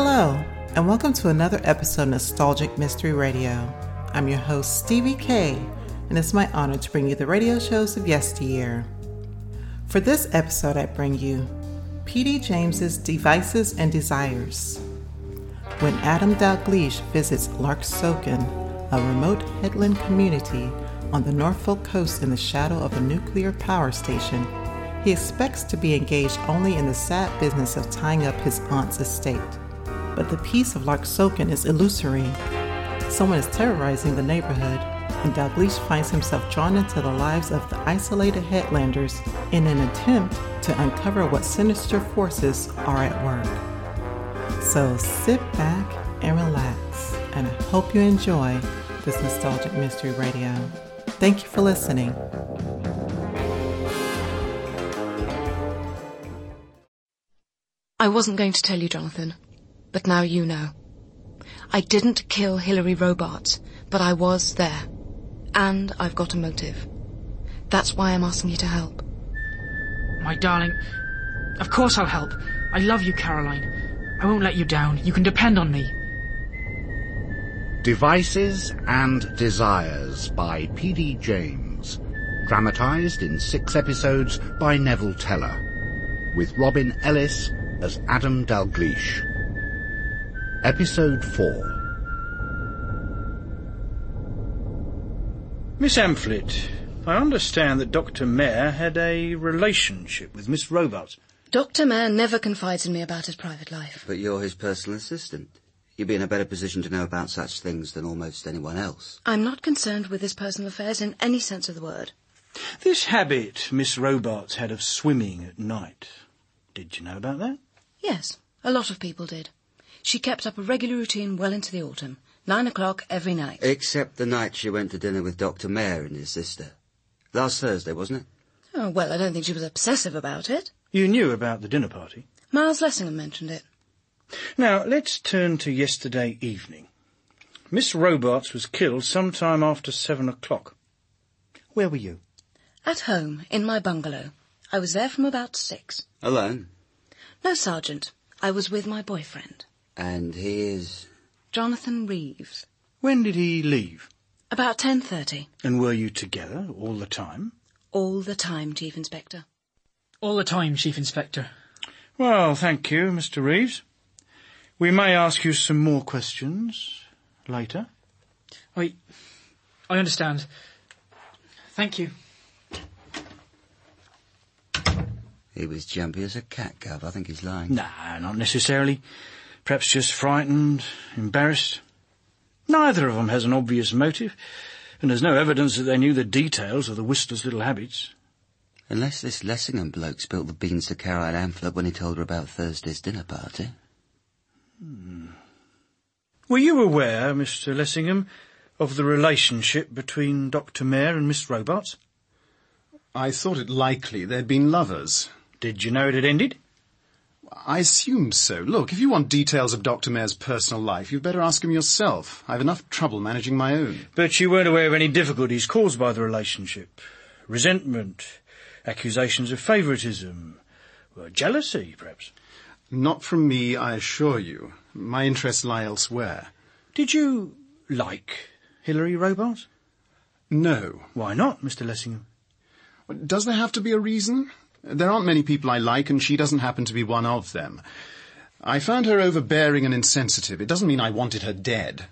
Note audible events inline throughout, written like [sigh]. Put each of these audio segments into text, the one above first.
Hello, and welcome to another episode of Nostalgic Mystery Radio. I'm your host, Stevie K, and it's my honor to bring you the radio shows of yesteryear. For this episode, I bring you P.D. James's Devices and Desires. When Adam Dalgliesh visits Larksoken, a remote headland community on the Norfolk coast in the shadow of a nuclear power station, he expects to be engaged only in the sad business of tying up his aunt's estate. But the peace of Larksoken is illusory. Someone is terrorizing the neighborhood, and Dalgliesh finds himself drawn into the lives of the isolated headlanders in an attempt to uncover what sinister forces are at work. So sit back and relax, and I hope you enjoy this nostalgic mystery radio. Thank you for listening. I wasn't going to tell you, Jonathan, but now you know. I didn't kill Hilary Robarts, but I was there. And I've got a motive. That's why I'm asking you to help. My darling, of course I'll help. I love you, Caroline. I won't let you down. You can depend on me. Devices and Desires by P.D. James. Dramatised in six episodes by Neville Teller. With Robin Ellis as Adam Dalgliesh. Episode 4 Miss Amphlett, I understand that Dr. Mayer had a relationship with Miss Robarts. Dr. Mayer never confides in me about his private life. But you're his personal assistant. You'd be in a better position to know about such things than almost anyone else. I'm not concerned with his personal affairs in any sense of the word. This habit Miss Robarts had of swimming at night. Did you know about that? Yes, a lot of people did. She kept up a regular routine well into the autumn. Nine o'clock every night. Except the night she went to dinner with Dr. Mayer and his sister. Last Thursday, wasn't it? Oh, well, I don't think she was obsessive about it. You knew about the dinner party. Miles Lessingham mentioned it. Now, let's turn to yesterday evening. Miss Robarts was killed some time after seven o'clock. Where were you? At home, in my bungalow. I was there from about six. Alone. No, Sergeant. I was with my boyfriend. And he is... Jonathan Reeves. When did he leave? About 10.30. And were you together all the time? All the time, Chief Inspector. All the time, Chief Inspector. Well, thank you, Mr. Reeves. We may ask you some more questions later. I... I understand. Thank you. He was jumpy as a cat cub. I think he's lying. Nah, not necessarily. Perhaps just frightened, embarrassed. Neither of them has an obvious motive, and there's no evidence that they knew the details of the Whistler's little habits. Unless this Lessingham bloke spilt the beans to Caroline Amphlett when he told her about Thursday's dinner party. Hmm. Were you aware, Mr. Lessingham, of the relationship between Dr. Mayer and Miss Robarts? I thought it likely they'd been lovers. Did you know it had ended? I assumed so. Look, if you want details of Dr. Mayer's personal life, you'd better ask him yourself. I've enough trouble managing my own. But you weren't aware of any difficulties caused by the relationship? Resentment? Accusations of favouritism? Well, jealousy, perhaps? Not from me, I assure you. My interests lie elsewhere. Did you like Hilary Robarts? No. Why not, Mr. Lessingham? Does there have to be a reason? There aren't many people I like, and she doesn't happen to be one of them. I found her overbearing and insensitive. It doesn't mean I wanted her dead.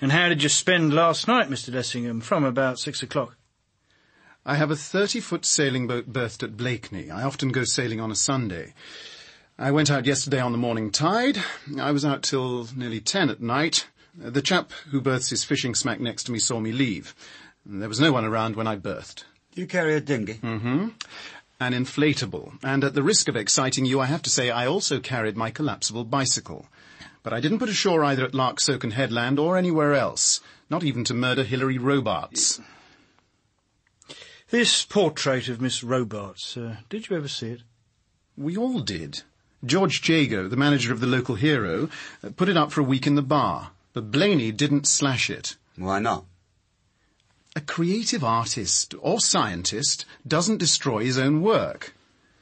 And how did you spend last night, Mr. Lessingham, from about six o'clock? I have a thirty-foot sailing boat berthed at Blakeney. I often go sailing on a Sunday. I went out yesterday on the morning tide. I was out till nearly ten at night. The chap who berths his fishing smack next to me saw me leave. There was no one around when I berthed. Do you carry a dinghy? Mm-hmm. An inflatable. And at the risk of exciting you, I have to say I also carried my collapsible bicycle. But I didn't put ashore either at Larksoken Headland or anywhere else. Not even to murder Hilary Robarts. This portrait of Miss Robarts, uh, did you ever see it? We all did. George Jago, the manager of the local hero, uh, put it up for a week in the bar. But Blaney didn't slash it. Why not? A creative artist or scientist doesn't destroy his own work.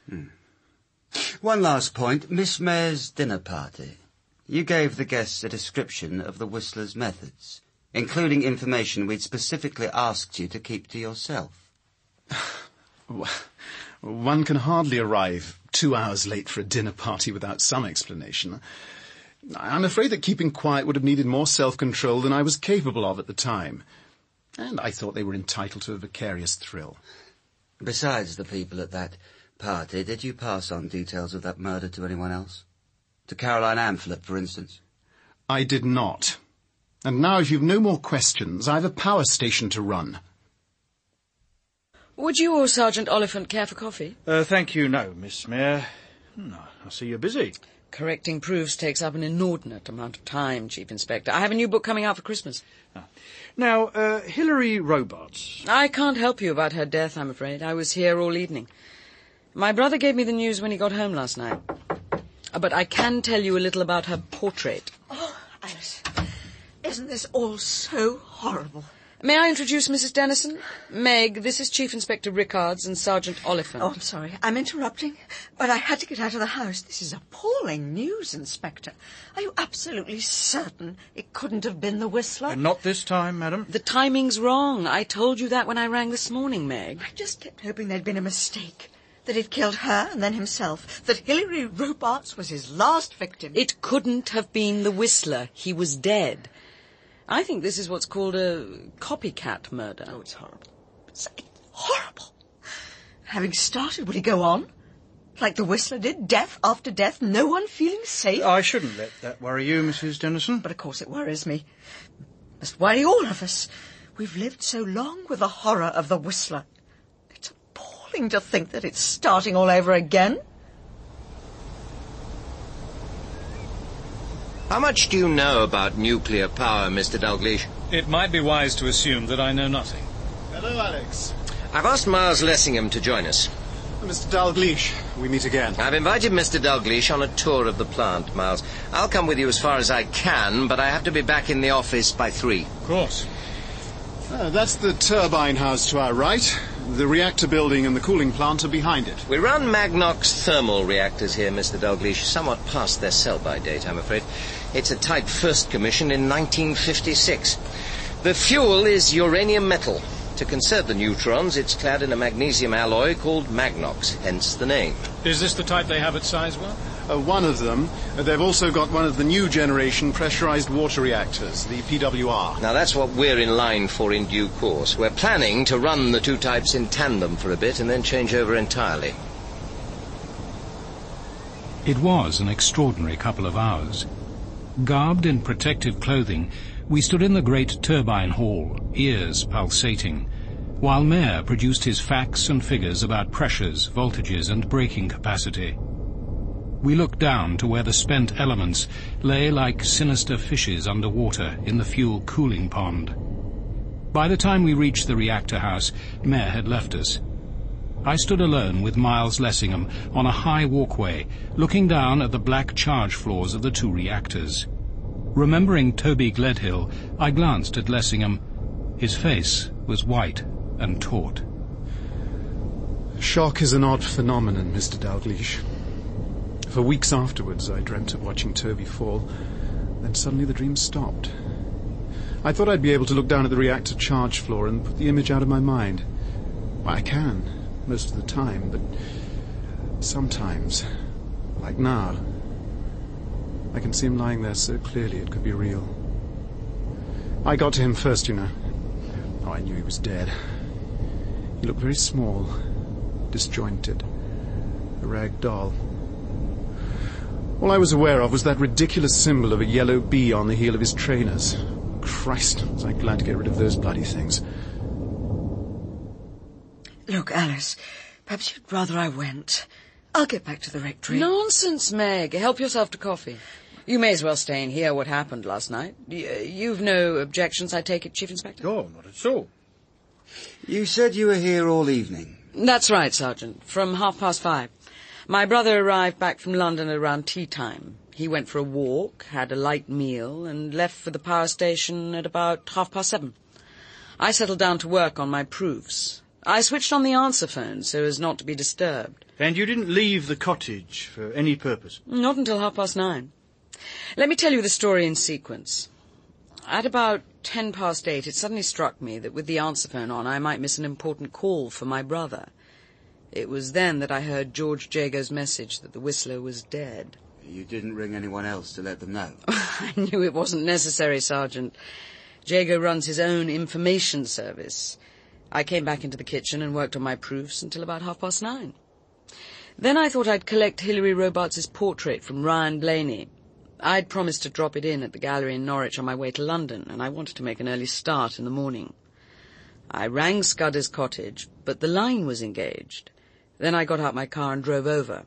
Hmm. One last point. Miss Mayer's dinner party. You gave the guests a description of the Whistler's methods, including information we'd specifically asked you to keep to yourself. [sighs] One can hardly arrive two hours late for a dinner party without some explanation. I'm afraid that keeping quiet would have needed more self-control than I was capable of at the time. And I thought they were entitled to a vicarious thrill. Besides the people at that party, did you pass on details of that murder to anyone else? To Caroline Amphlett, for instance? I did not. And now, if you've no more questions, I've a power station to run. Would you or Sergeant Oliphant care for coffee? Uh, thank you, no, Miss Mayer. No, I see you're busy. Correcting proofs takes up an inordinate amount of time, Chief Inspector. I have a new book coming out for Christmas. Ah. Now, uh, Hilary Robarts. I can't help you about her death, I'm afraid. I was here all evening. My brother gave me the news when he got home last night. Uh, but I can tell you a little about her portrait. Oh, Alice, isn't this all so horrible? May I introduce Mrs. Dennison? Meg, this is Chief Inspector Rickards and Sergeant Oliphant. Oh, I'm sorry. I'm interrupting, but I had to get out of the house. This is appalling news, Inspector. Are you absolutely certain it couldn't have been the Whistler? Uh, not this time, madam. The timing's wrong. I told you that when I rang this morning, Meg. I just kept hoping there'd been a mistake. That he'd killed her and then himself. That Hilary Robarts was his last victim. It couldn't have been the Whistler. He was dead. I think this is what's called a copycat murder. Oh, it's horrible. It's horrible. Having started, would he go on? Like the Whistler did, death after death, no one feeling safe? I shouldn't let that worry you, Mrs. Dennison. But of course it worries me. Must worry all of us. We've lived so long with the horror of the Whistler. It's appalling to think that it's starting all over again. How much do you know about nuclear power, Mr. Dalgliesh? It might be wise to assume that I know nothing. Hello, Alex. I've asked Miles Lessingham to join us. Mr. Dalgliesh, we meet again. I've invited Mr. Dalgliesh on a tour of the plant, Miles. I'll come with you as far as I can, but I have to be back in the office by three. Of course. Uh, that's the turbine house to our right. The reactor building and the cooling plant are behind it. We run Magnox thermal reactors here, Mr. Dalgliesh, somewhat past their sell-by date, I'm afraid. It's a type first commissioned in 1956. The fuel is uranium metal. To conserve the neutrons, it's clad in a magnesium alloy called Magnox, hence the name. Is this the type they have at Sizewell? Uh, one of them. Uh, they've also got one of the new generation pressurized water reactors, the PWR. Now that's what we're in line for in due course. We're planning to run the two types in tandem for a bit and then change over entirely. It was an extraordinary couple of hours. Garbed in protective clothing, we stood in the great turbine hall, ears pulsating, while Mayer produced his facts and figures about pressures, voltages, and braking capacity. We looked down to where the spent elements lay like sinister fishes underwater in the fuel cooling pond. By the time we reached the reactor house, Mayer had left us. I stood alone with Miles Lessingham on a high walkway, looking down at the black charge floors of the two reactors. Remembering Toby Gledhill, I glanced at Lessingham. His face was white and taut. Shock is an odd phenomenon, Mr. Dalgliesh. For weeks afterwards, I dreamt of watching Toby fall. Then suddenly the dream stopped. I thought I'd be able to look down at the reactor charge floor and put the image out of my mind. Well, I can, most of the time, but sometimes, like now, I can see him lying there so clearly it could be real. I got to him first, you know. Oh, I knew he was dead. He looked very small, disjointed, a rag doll. All I was aware of was that ridiculous symbol of a yellow bee on the heel of his trainers. Christ, was I glad to get rid of those bloody things. Look, Alice, perhaps you'd rather I went. I'll get back to the rectory. Nonsense, Meg. Help yourself to coffee. You may as well stay and hear what happened last night. Uh, you've no objections, I take it, Chief Inspector? No, not at all. You said you were here all evening. That's right, Sergeant. From half past five. My brother arrived back from London around tea time. He went for a walk, had a light meal, and left for the power station at about half past seven. I settled down to work on my proofs. I switched on the answer phone so as not to be disturbed. And you didn't leave the cottage for any purpose? Not until half past nine. Let me tell you the story in sequence. At about ten past eight, it suddenly struck me that with the answer phone on, I might miss an important call for my brother. It was then that I heard George Jago's message that the Whistler was dead. You didn't ring anyone else to let them know? [laughs] I knew it wasn't necessary, Sergeant. Jago runs his own information service. I came back into the kitchen and worked on my proofs until about half past nine. Then I thought I'd collect Hilary Robarts' portrait from Ryan Blaney. I'd promised to drop it in at the gallery in Norwich on my way to London, and I wanted to make an early start in the morning. I rang Scudder's cottage, but the line was engaged. Then I got out my car and drove over.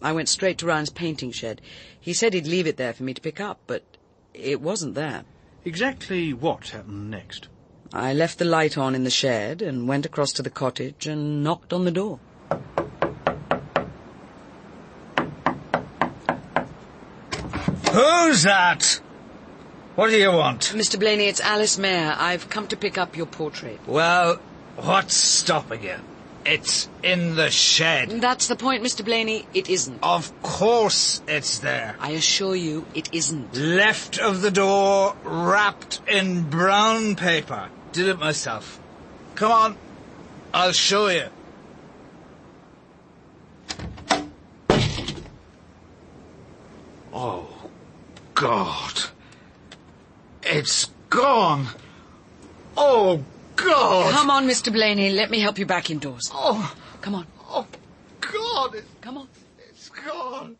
I went straight to Ryan's painting shed. He said he'd leave it there for me to pick up, but it wasn't there. Exactly what happened next? I left the light on in the shed and went across to the cottage and knocked on the door. Who's that? What do you want? Mr. Blaney, it's Alice Mayer. I've come to pick up your portrait. Well, what's stopping you? It's in the shed. That's the point, Mr. Blaney. It isn't. Of course it's there. I assure you, it isn't. Left of the door, wrapped in brown paper. Did it myself. Come on, I'll show you. Oh, God. It's gone. Oh, God. Come on, Mr. Blaney. Let me help you back indoors. Oh, Come on. oh, God. Come on. it's gone.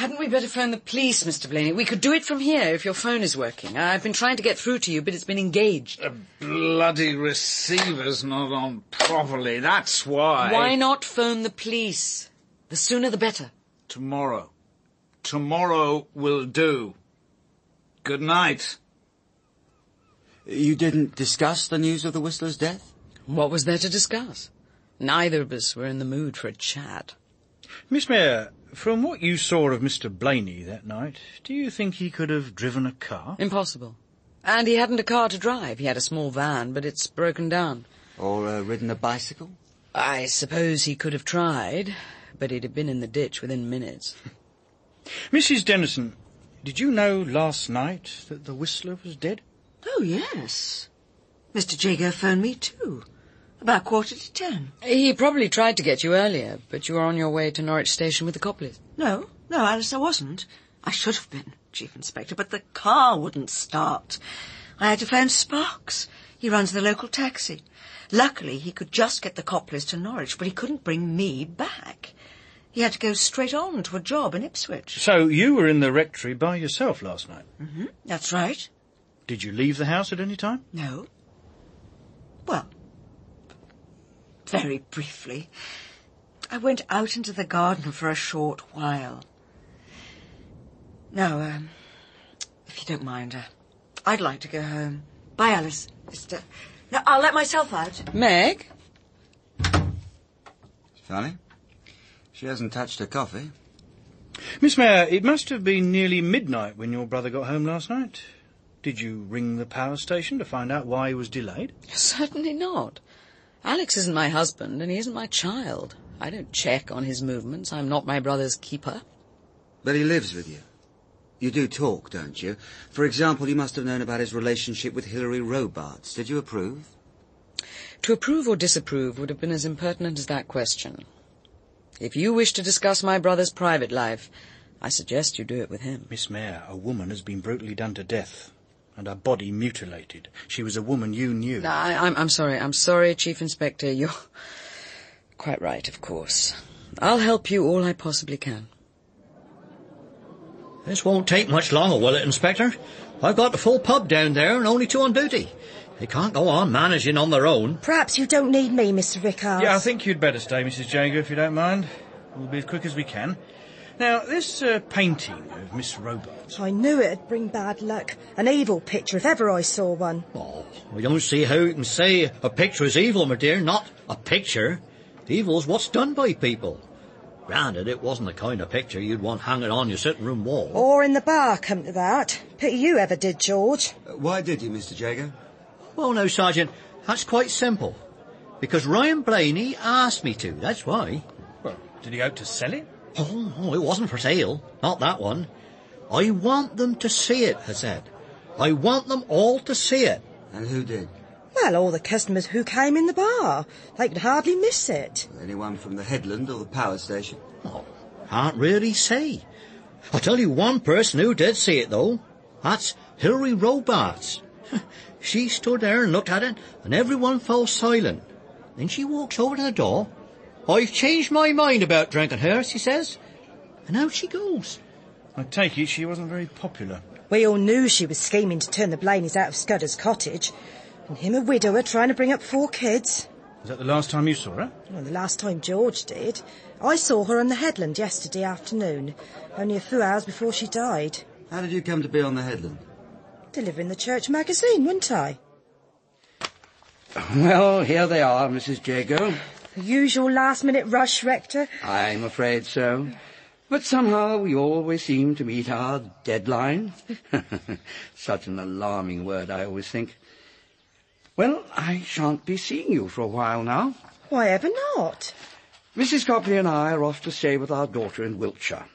Hadn't we better phone the police, Mr. Blaney? We could do it from here if your phone is working. I've been trying to get through to you, but it's been engaged. The bloody receiver's not on properly. That's why. Why not phone the police? The sooner the better. Tomorrow. Tomorrow will do. Good night. You didn't discuss the news of the Whistler's death? What was there to discuss? Neither of us were in the mood for a chat. Miss Mayer, from what you saw of Mr. Blaney that night, do you think he could have driven a car? Impossible. And he hadn't a car to drive. He had a small van, but it's broken down. Or uh, ridden a bicycle? I suppose he could have tried, but he'd have been in the ditch within minutes. [laughs] Mrs. Dennison, did you know last night that the Whistler was dead? Oh, yes. Mr. Jago phoned me too. About quarter to ten. He probably tried to get you earlier, but you were on your way to Norwich Station with the Copleys. No, no, Alice, I wasn't. I should have been, Chief Inspector, but the car wouldn't start. I had to phone Sparks. He runs the local taxi. Luckily, he could just get the Copleys to Norwich, but he couldn't bring me back. He had to go straight on to a job in Ipswich. So you were in the rectory by yourself last night. hmm That's right. Did you leave the house at any time? No. Well, very briefly. I went out into the garden for a short while. Now, um, if you don't mind, uh, I'd like to go home. Bye, Alice. Just, uh, no, I'll let myself out. Meg? Funny. She hasn't touched her coffee. Miss Mayer, it must have been nearly midnight when your brother got home last night. Did you ring the power station to find out why he was delayed? Certainly not. Alex isn't my husband, and he isn't my child. I don't check on his movements. I'm not my brother's keeper. But he lives with you. You do talk, don't you? For example, you must have known about his relationship with Hilary Robarts. Did you approve? To approve or disapprove would have been as impertinent as that question. If you wish to discuss my brother's private life, I suggest you do it with him. Miss Mayer, a woman has been brutally done to death and her body mutilated. She was a woman you knew. I, I'm, I'm sorry. I'm sorry, Chief Inspector. You're quite right, of course. I'll help you all I possibly can. This won't take much longer, will it, Inspector? I've got the full pub down there and only two on duty. They can't go on managing on their own. Perhaps you don't need me, Mr. Rickards. Yeah, I think you'd better stay, Mrs. Jago, if you don't mind. We'll be as quick as we can. Now, this uh, painting of Miss Robarts. I knew it'd bring bad luck. An evil picture, if ever I saw one. Oh, I don't see how you can say a picture is evil, my dear. Not a picture. Evil's what's done by people. Granted, it wasn't the kind of picture you'd want hanging on your sitting room wall. Or in the bar, come to that. Pity you ever did, George. Uh, why did you, Mr. Jago? Well, no, Sergeant, that's quite simple. Because Ryan Blaney asked me to, that's why. Well, did he hope to sell it? Oh, oh, it wasn't for sale. Not that one. I want them to see it, I said. I want them all to see it. And who did? Well, all the customers who came in the bar. They could hardly miss it. Anyone from the headland or the power station? Oh, can't really say. I'll tell you one person who did see it, though. That's Hilary Robarts. [laughs] she stood there and looked at it, and everyone fell silent. Then she walks over to the door. I've changed my mind about drinking her, she says. And out she goes. I take it she wasn't very popular. We all knew she was scheming to turn the Blaneys out of Scudder's cottage. And him a widower trying to bring up four kids. Is that the last time you saw her? Well, the last time George did. I saw her on the headland yesterday afternoon, only a few hours before she died. How did you come to be on the headland? Delivering the church magazine, wouldn't I? Well, here they are, Mrs. Jago. Usual last-minute rush, Rector. I'm afraid so. But somehow we always seem to meet our deadline. [laughs] Such an alarming word, I always think. Well, I shan't be seeing you for a while now. Why ever not? Mrs. Copley and I are off to stay with our daughter in Wiltshire.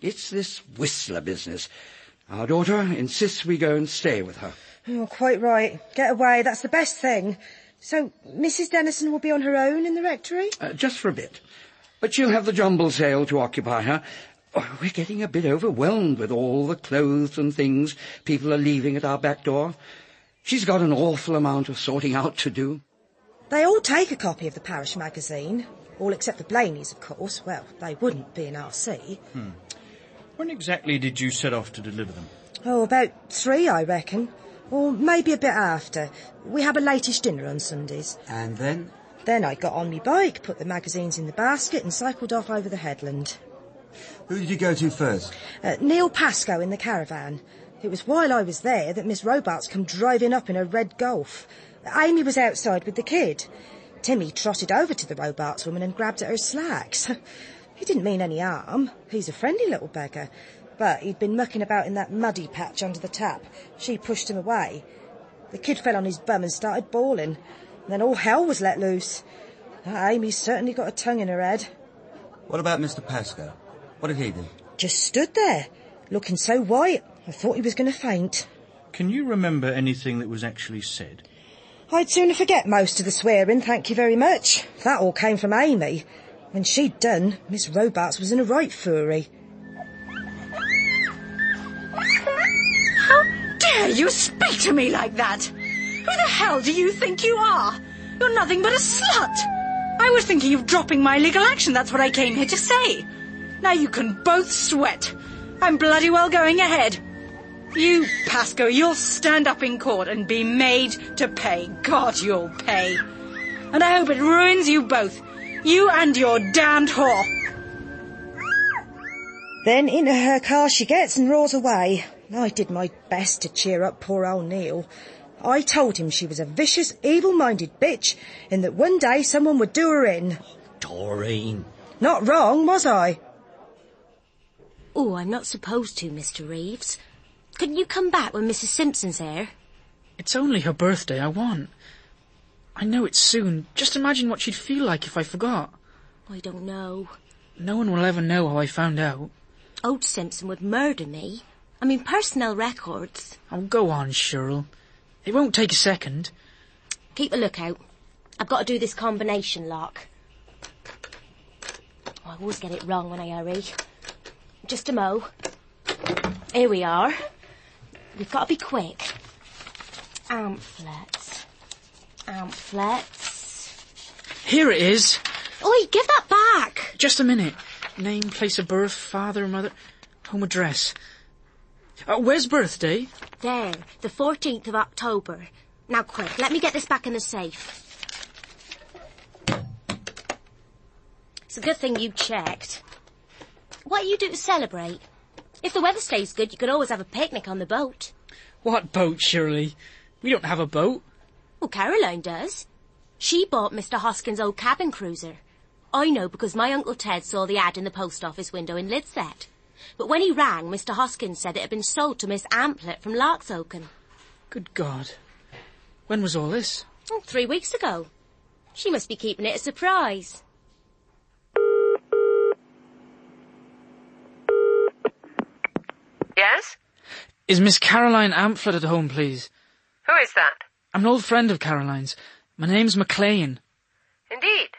It's this Whistler business. Our daughter insists we go and stay with her. Oh, quite right. Get away, that's the best thing. So, Mrs. Dennison will be on her own in the rectory? Uh, just for a bit. But she'll have the jumble sale to occupy her. Oh, we're getting a bit overwhelmed with all the clothes and things people are leaving at our back door. She's got an awful amount of sorting out to do. They all take a copy of the parish magazine. All except the Blaneys, of course. Well, they wouldn't be in RC. Hmm. When exactly did you set off to deliver them? Oh, about three, I reckon. Or maybe a bit after. We have a latish dinner on Sundays. And then? Then I got on my bike, put the magazines in the basket and cycled off over the headland. Who did you go to first? Uh, Neil Pascoe in the caravan. It was while I was there that Miss Robarts come driving up in a red Golf. Amy was outside with the kid. Timmy trotted over to the Robarts woman and grabbed at her slacks. [laughs] he didn't mean any harm. He's a friendly little beggar. But he'd been mucking about in that muddy patch under the tap. She pushed him away. The kid fell on his bum and started bawling. And then all hell was let loose. That Amy's certainly got a tongue in her head. What about Mr. Pascoe? What did he do? Just stood there, looking so white, I thought he was going to faint. Can you remember anything that was actually said? I'd sooner forget most of the swearing, thank you very much. That all came from Amy. When she'd done, Miss Robarts was in a right fury. You speak to me like that? Who the hell do you think you are? You're nothing but a slut. I was thinking of dropping my legal action, that's what I came here to say. Now you can both sweat. I'm bloody well going ahead. You, Pascoe, you'll stand up in court and be made to pay. God, you'll pay. And I hope it ruins you both. You and your damned whore. Then into her car she gets and roars away. I did my best to cheer up poor old Neil. I told him she was a vicious, evil-minded bitch and that one day someone would do her in. Doreen. Not wrong, was I? Oh, I'm not supposed to, Mr. Reeves. Couldn't you come back when Mrs. Simpson's here? It's only her birthday, I want. I know it's soon. Just imagine what she'd feel like if I forgot. I don't know. No one will ever know how I found out. Old Simpson would murder me. I mean, personnel records. Oh, go on, Cheryl. It won't take a second. Keep a lookout. I've got to do this combination lock. Oh, I always get it wrong when I hurry. Just a mo. Here we are. We've got to be quick. Amphlett. Amphlett. Here it is. Oi, give that back. Just a minute. Name, place of birth, father, and mother, home address. Uh, where's birthday? There, the 14th of October. Now quick, let me get this back in the safe. It's a good thing you checked. What do you do to celebrate? If the weather stays good, you could always have a picnic on the boat. What boat, Shirley? We don't have a boat. Well, Caroline does. She bought Mr. Hoskins' old cabin cruiser. I know because my Uncle Ted saw the ad in the post office window in Lydsett. But when he rang, Mr Hoskins said it had been sold to Miss Amphlett from Larksoken. Good God. When was all this? Oh, three weeks ago. She must be keeping it a surprise. Yes? Is Miss Caroline Amphlett at home, please? Who is that? I'm an old friend of Caroline's. My name's McLean. Indeed.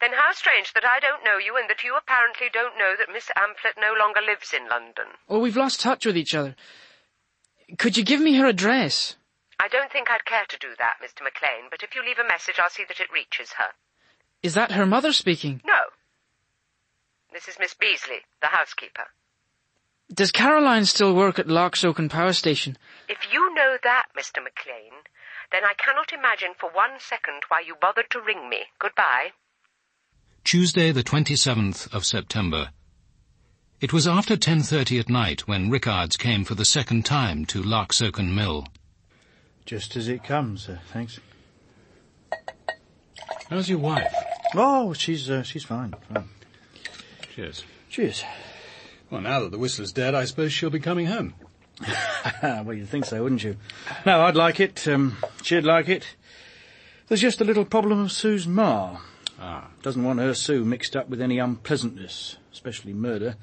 Then how strange that I don't know you and that you apparently don't know that Miss Amphlett no longer lives in London. Oh, we've lost touch with each other. Could you give me her address? I don't think I'd care to do that, Mr. McLean, but if you leave a message, I'll see that it reaches her. Is that her mother speaking? No. This is Miss Beasley, the housekeeper. Does Caroline still work at Larksoken Power Station? If you know that, Mr. McLean, then I cannot imagine for one second why you bothered to ring me. Goodbye. Tuesday, the 27th of September. It was after 10.30 at night when Rickards came for the second time to Larksoken Mill. Just as it comes, uh, thanks. How's your wife? Oh, she's uh, she's fine. fine. Cheers. Cheers. Well, now that the Whistler's dead, I suppose she'll be coming home. [laughs] well, you'd think so, wouldn't you? No, I'd like it. Um, she'd like it. There's just a little problem of Sue's ma. Ah. Doesn't want her Sue mixed up with any unpleasantness, especially murder.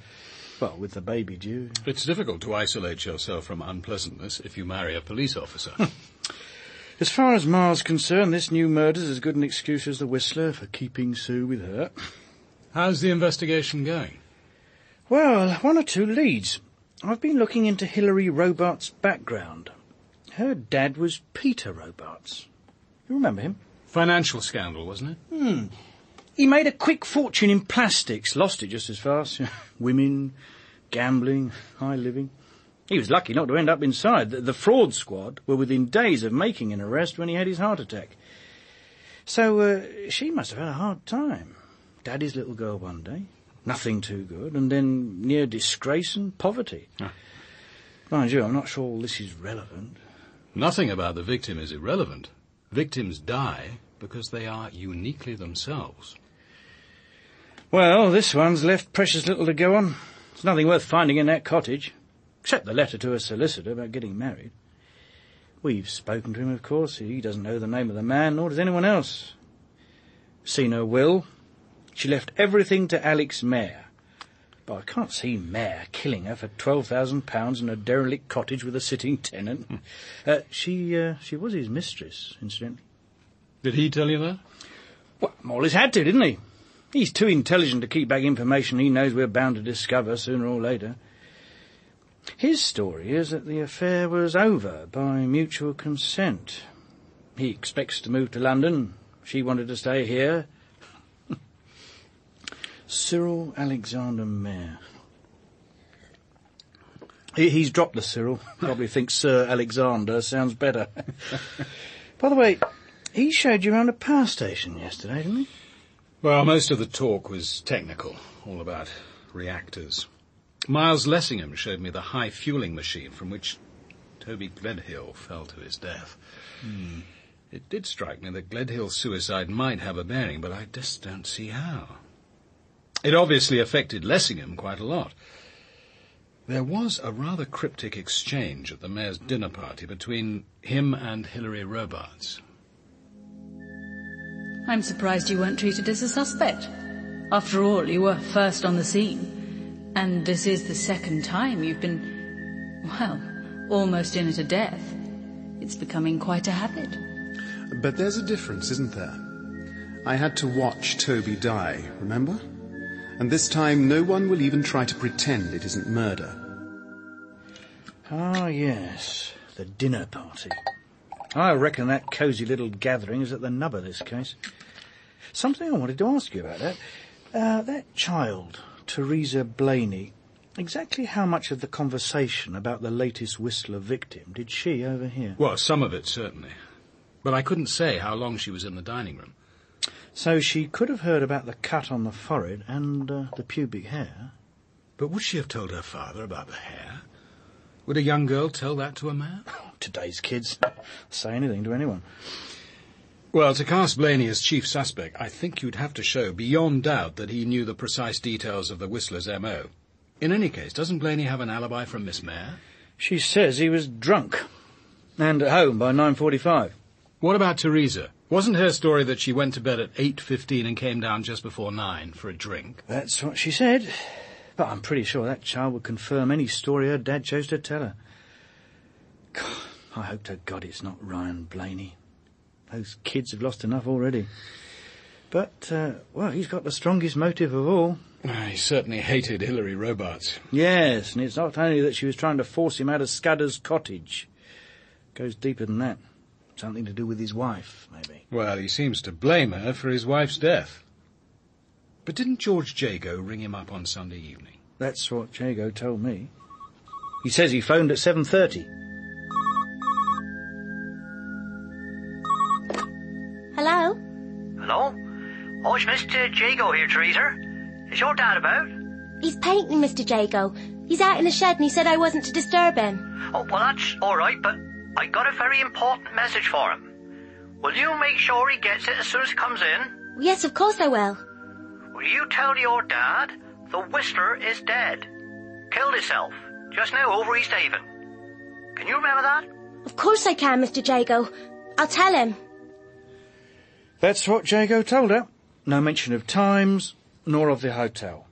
Well, with the baby due. It's difficult to isolate yourself from unpleasantness if you marry a police officer. [laughs] As far as Ma's concerned, this new murder's as good an excuse as the Whistler for keeping Sue with her. How's the investigation going? Well, one or two leads. I've been looking into Hilary Robarts' background. Her dad was Peter Robarts. You remember him? Financial scandal, wasn't it? Hmm. He made a quick fortune in plastics, lost it just as fast. [laughs] Women, gambling, high living. He was lucky not to end up inside. The, the fraud squad were within days of making an arrest when he had his heart attack. So uh, she must have had a hard time. Daddy's little girl one day, nothing too good, and then near disgrace and poverty. Ah. Mind you, I'm not sure all this is relevant. Nothing about the victim is irrelevant. Victims die because they are uniquely themselves. Well, this one's left precious little to go on. There's nothing worth finding in that cottage, except the letter to her solicitor about getting married. We've spoken to him, of course. He doesn't know the name of the man, nor does anyone else. Seen her will. She left everything to Alex Mayer. But I can't see Mayer killing her for twelve thousand pounds in a derelict cottage with a sitting tenant. uh, she uh, she was his mistress, incidentally. Did he tell you that? Well, Morley's had to, didn't he? He's too intelligent to keep back information he knows we're bound to discover sooner or later. His story is that the affair was over by mutual consent. He expects to move to London. She wanted to stay here. [laughs] Cyril Alexander Mayer. He, he's dropped the Cyril. [laughs] Probably thinks Sir Alexander sounds better. [laughs] By the way, he showed you around a power station yesterday, didn't he? Well, most of the talk was technical, all about reactors. Miles Lessingham showed me the high fueling machine from which Toby Gledhill fell to his death. Hmm. It did strike me that Gledhill's suicide might have a bearing, but I just don't see how. It obviously affected Lessingham quite a lot. There was a rather cryptic exchange at the Mayers' dinner party between him and Hilary Robarts. I'm surprised you weren't treated as a suspect. After all, you were first on the scene. And this is the second time you've been, well, almost in at a death. It's becoming quite a habit. But there's a difference, isn't there? I had to watch Toby die, remember? And this time no one will even try to pretend it isn't murder. Ah, yes, the dinner party. I reckon that cosy little gathering is at the nub of this case. Something I wanted to ask you about that. Uh, that child, Teresa Blaney, exactly how much of the conversation about the latest Whistler victim did she overhear? Well, some of it, certainly. But I couldn't say how long she was in the dining room. So she could have heard about the cut on the forehead and uh, the pubic hair. But would she have told her father about the hair? Would a young girl tell that to a man? [laughs] Today's kids [laughs] say anything to anyone. Well, to cast Blaney as chief suspect, I think you'd have to show beyond doubt that he knew the precise details of the Whistler's M.O. In any case, doesn't Blaney have an alibi from Miss Mayer? She says he was drunk and at home by 9.45. What about Teresa? Wasn't her story that she went to bed at 8.15 and came down just before 9 for a drink? That's what she said. But I'm pretty sure that child would confirm any story her dad chose to tell her. God, I hope to God it's not Ryan Blaney. Those kids have lost enough already. But, uh, well, he's got the strongest motive of all. He certainly hated Hilary Robarts. Yes, and it's not only that she was trying to force him out of Scudder's cottage. It goes deeper than that. Something to do with his wife, maybe. Well, he seems to blame her for his wife's death. But didn't George Jago ring him up on Sunday evening? That's what Jago told me. He says he phoned at 7.30. Mr. Jago here, Teresa. Is your dad about? He's painting, Mr. Jago. He's out in the shed and he said I wasn't to disturb him. Oh, well, that's all right, but I got a very important message for him. Will you make sure he gets it as soon as it comes in? Yes, of course I will. Will you tell your dad the Whistler is dead? Killed himself just now over East Haven. Can you remember that? Of course I can, Mr. Jago. I'll tell him. That's what Jago told her. No mention of times, nor of the hotel.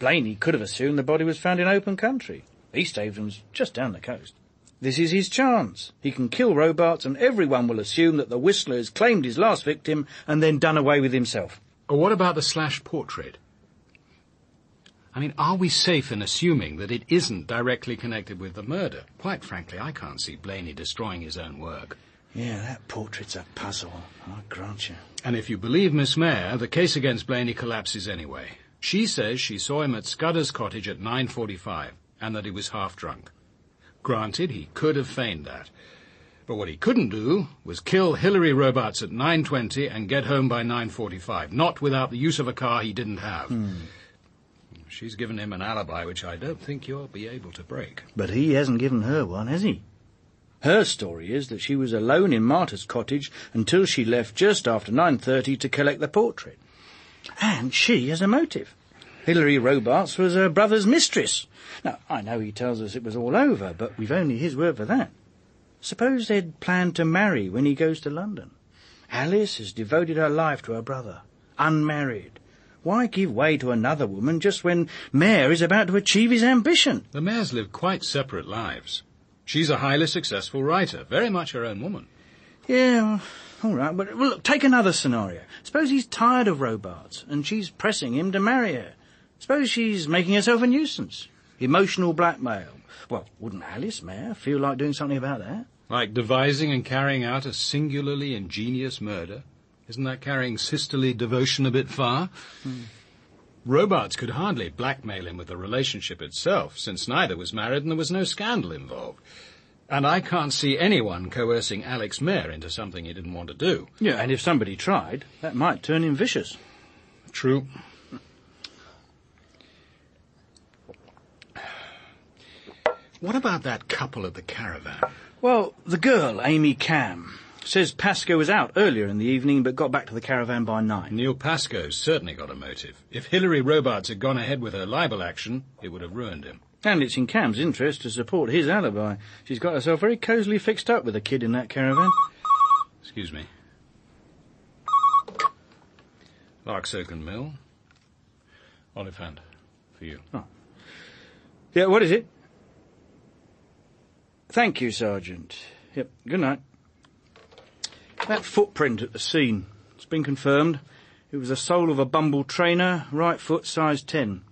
Blaney could have assumed the body was found in open country. East Haven's just down the coast. This is his chance. He can kill Robarts and everyone will assume that the Whistler has claimed his last victim and then done away with himself. Or what about the slash portrait? I mean, are we safe in assuming that it isn't directly connected with the murder? Quite frankly, I can't see Blaney destroying his own work. Yeah, that portrait's a puzzle, I grant you. And if you believe Miss Mayer, the case against Blaney collapses anyway. She says she saw him at Scudder's cottage at 9.45 and that he was half drunk. Granted, he could have feigned that. But what he couldn't do was kill Hilary Robarts at 9.20 and get home by 9.45, not without the use of a car he didn't have. Hmm. She's given him an alibi which I don't think you'll be able to break. But he hasn't given her one, has he? Her story is that she was alone in Martha's cottage until she left just after 9.30 to collect the portrait. And she has a motive. Hilary Robarts was her brother's mistress. Now, I know he tells us it was all over, but we've only his word for that. Suppose they'd planned to marry when he goes to London. Alice has devoted her life to her brother, unmarried. Why give way to another woman just when Mayer is about to achieve his ambition? The Mayers live quite separate lives. She's a highly successful writer, very much her own woman. Yeah, all right, but well, look, take another scenario. Suppose he's tired of Robarts and she's pressing him to marry her. Suppose she's making herself a nuisance. Emotional blackmail. Well, wouldn't Alice Mayer feel like doing something about that? Like devising and carrying out a singularly ingenious murder? Isn't that carrying sisterly devotion a bit far? Hmm. Robarts could hardly blackmail him with the relationship itself, since neither was married and there was no scandal involved. And I can't see anyone coercing Alex Mayer into something he didn't want to do. Yeah, and if somebody tried, that might turn him vicious. True. What about that couple at the caravan? Well, the girl, Amy Cam, says Pascoe was out earlier in the evening but got back to the caravan by nine. Neil Pascoe's certainly got a motive. If Hilary Robarts had gone ahead with her libel action, it would have ruined him. And it's in Cam's interest to support his alibi. She's got herself very cosily fixed up with a kid in that caravan. Excuse me. Larksoken Mill. Oliphant. For you. Oh. Yeah, what is it? Thank you, Sergeant. Yep, good night. That footprint at the scene. It's been confirmed. It was the sole of a Bumble trainer, right foot, size 10.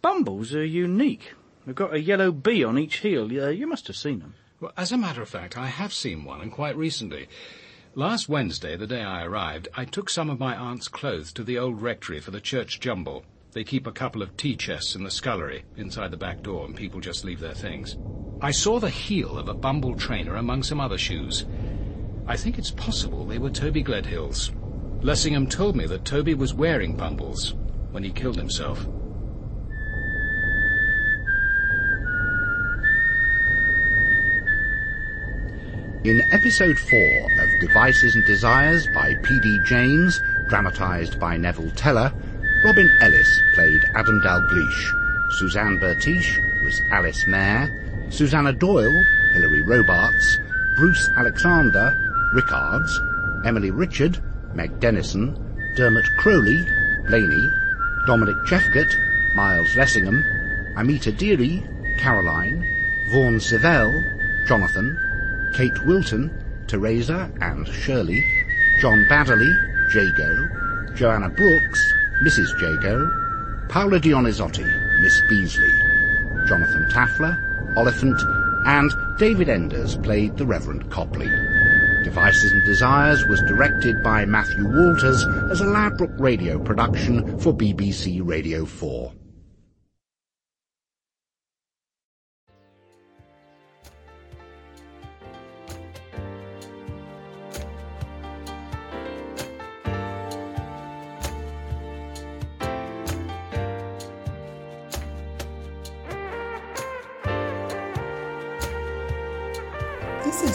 Bumbles are unique. They've got a yellow bee on each heel. Yeah, you must have seen them. Well, as a matter of fact, I have seen one, and quite recently. Last Wednesday, the day I arrived, I took some of my aunt's clothes to the old rectory for the church jumble. They keep a couple of tea chests in the scullery, inside the back door, and people just leave their things. I saw the heel of a Bumble trainer among some other shoes. I think it's possible they were Toby Gledhill's. Lessingham told me that Toby was wearing Bumbles when he killed himself. In episode 4 of Devices and Desires by P.D. James, dramatised by Neville Teller, Robin Ellis played Adam Dalgliesh, Suzanne Bertish was Alice Mayer, Susanna Doyle, Hilary Robarts, Bruce Alexander, Rickards, Emily Richard, Meg Dennison, Dermot Crowley, Blaney, Dominic Jephcott, Miles Lessingham, Amita Dhiri, Caroline, Vaughan Sivell, Jonathan, Kate Wilton, Teresa and Shirley, John Baddeley, Jago, Joanna Brooks, Mrs. Jago, Paola Dionisotti, Miss Beasley, Jonathan Tafler, Oliphant, and David Enders played the Reverend Copley. Devices and Desires was directed by Matthew Walters as a Ladbroke radio production for BBC Radio 4.